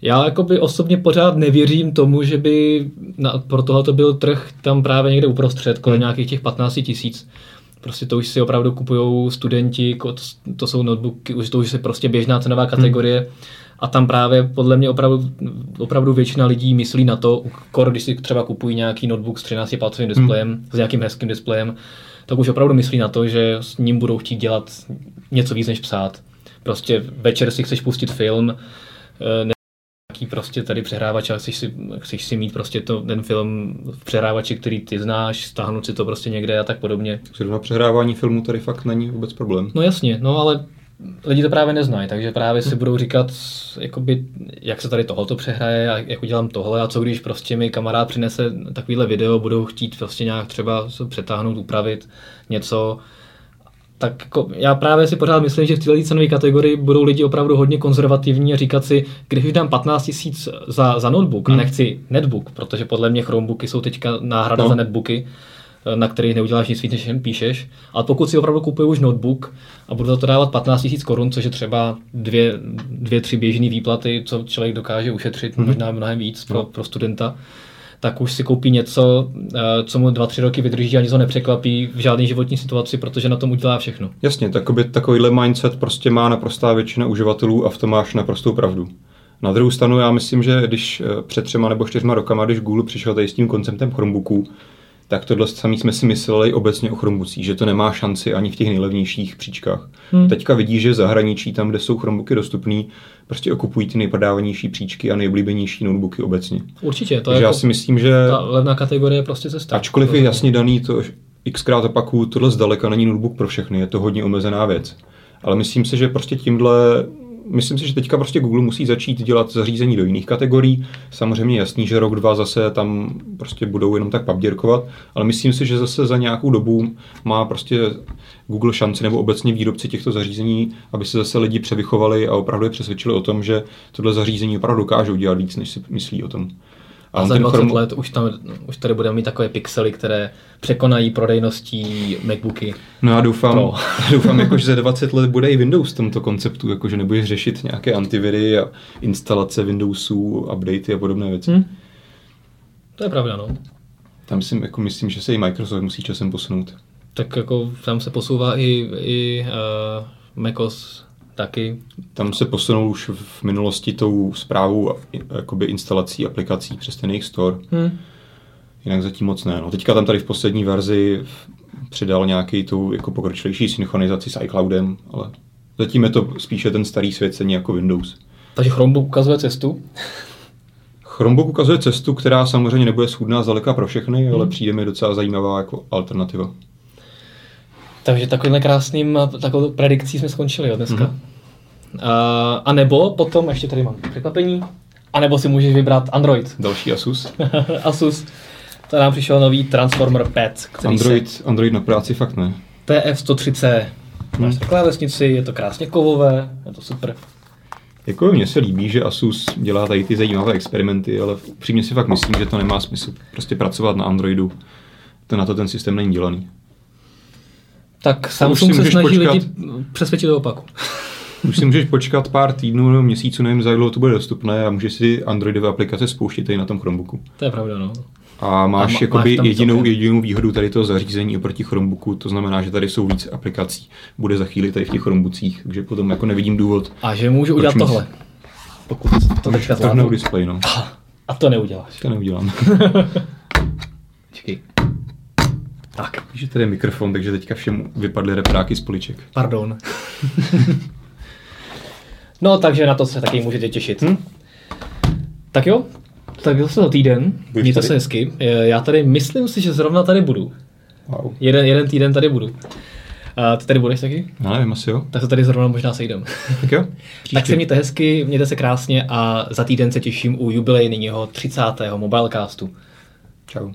Já jakoby osobně pořád nevěřím tomu, že by na, pro tohle byl trh tam právě někde uprostřed, kolem hmm. nějakých těch 15 tisíc. Prostě to už si opravdu kupují studenti, to jsou notebooky, už to už je prostě běžná cenová hmm. kategorie. Hmm. A tam právě podle mě opravdu, opravdu většina lidí myslí na to, kor, když si třeba kupují nějaký notebook s 13 palcovým displejem, hmm. s nějakým hezkým displejem, tak už opravdu myslí na to, že s ním budou chtít dělat něco víc než psát. Prostě večer si chceš pustit film, nějaký prostě tady přehrávač a chceš si, chceš si mít prostě to, ten film v přehrávači, který ty znáš, stáhnout si to prostě někde a tak podobně. Zrovna přehrávání filmu tady fakt není vůbec problém. No jasně, no ale lidi to právě neznají, takže právě si hmm. budou říkat, jakoby, jak se tady tohoto přehraje a jak udělám tohle a co když prostě mi kamarád přinese takovýhle video, budou chtít prostě nějak třeba přetáhnout, upravit něco, tak jako já právě si pořád myslím, že v této cenové kategorii budou lidi opravdu hodně konzervativní a říkat si, když už dám 15 tisíc za, za notebook hmm. a nechci netbook, protože podle mě Chromebooky jsou teďka náhrada no. za netbooky, na kterých neuděláš nic víc, než jen píšeš. Ale pokud si opravdu kupuju už notebook a budu za to dávat 15 000 korun, což je třeba dvě, dvě tři běžné výplaty, co člověk dokáže ušetřit, hmm. možná mnohem víc pro, no. pro studenta, tak už si koupí něco, eh, co mu dva, tři roky vydrží a nic ho nepřekvapí v žádné životní situaci, protože na tom udělá všechno. Jasně, takový, takovýhle mindset prostě má naprostá většina uživatelů a v tom máš naprostou pravdu. Na druhou stranu já myslím, že když eh, před třema nebo čtyřma rokama, když Google přišel tady s tím konceptem Chromebooků, tak tohle samý jsme si mysleli obecně o Chromebookích, že to nemá šanci ani v těch nejlevnějších příčkách. Hmm. Teďka vidí, že zahraničí, tam, kde jsou Chromebooky dostupné, prostě okupují ty nejprodávanější příčky a nejoblíbenější notebooky obecně. Určitě, to je jako já si myslím, že ta levná kategorie je prostě cesta. Ačkoliv je jasně daný to, xkrát opakuju, tohle zdaleka není notebook pro všechny, je to hodně omezená věc. Ale myslím si, že prostě tímhle myslím si, že teďka prostě Google musí začít dělat zařízení do jiných kategorií. Samozřejmě jasný, že rok, dva zase tam prostě budou jenom tak papděrkovat, ale myslím si, že zase za nějakou dobu má prostě Google šanci nebo obecně výrobci těchto zařízení, aby se zase lidi převychovali a opravdu je přesvědčili o tom, že tohle zařízení opravdu dokážou dělat víc, než si myslí o tom. A, a za 20 chrom... let už, tam, už tady budeme mít takové pixely, které překonají prodejností MacBooky. No já doufám, Pro. *laughs* doufám jako, že za 20 let bude i Windows v tomto konceptu, jako že nebudeš řešit nějaké antiviry a instalace Windowsů, updaty a podobné věci. Hmm. To je pravda, no. Tam si jako myslím, že se i Microsoft musí časem posunout. Tak jako tam se posouvá i, i uh, macOS taky. Tam se posunul už v minulosti tou zprávou jakoby instalací aplikací přes ten jejich store. Hmm. jinak zatím moc ne. No, teďka tam tady v poslední verzi přidal nějaký tu jako pokročilejší synchronizaci s iCloudem, ale zatím je to spíše ten starý svět, jako Windows. Takže Chromebook ukazuje cestu? Chromebook ukazuje cestu, která samozřejmě nebude schudná zdaleka pro všechny, hmm. ale přijde mi docela zajímavá jako alternativa. Takže takovým krásným takovou predikcí jsme skončili jo, dneska. Hmm. A, a nebo potom, ještě tady mám překvapení, a nebo si můžeš vybrat Android. Další Asus. *laughs* Asus. To nám přišel nový Transformer 5. Který Android, se... Android na práci fakt ne. TF130. Máš hmm. takové vesnici, je to krásně kovové, je to super. Jako mně se líbí, že Asus dělá tady ty zajímavé experimenty, ale přímě si fakt myslím, že to nemá smysl prostě pracovat na Androidu. To na to ten systém není dělaný. Tak Samsung se snaží počkat... lidi přesvědčit do opaku. *laughs* Už si můžeš počkat pár týdnů nebo měsíců, nevím, za to bude dostupné a můžeš si Androidové aplikace spouštět i na tom Chromebooku. To je pravda, no. A máš, a jakoby máš jedinou, jedinou výhodu tady toho zařízení oproti Chromebooku, to znamená, že tady jsou víc aplikací. Bude za chvíli tady v těch Chromebookích, takže potom jako nevidím důvod. A že můžu udělat mít... tohle. Pokud to teďka zvládnu. display, no. A to neuděláš. To neudělám. *laughs* Tak. Že tady je mikrofon, takže teďka všem vypadly repráky z poliček. Pardon. *laughs* no, takže na to se taky můžete těšit. Hm? Tak jo, tak zase za týden. Mějte se hezky. Já tady myslím si, že zrovna tady budu. Wow. Jeden, jeden týden tady budu. A ty tady budeš taky? No, nevím, asi jo. Tak se tady zrovna možná sejdem. Tak jo. *laughs* tak se mějte hezky, mějte se krásně a za týden se těším u jubilejního 30. Mobilecastu. Čau.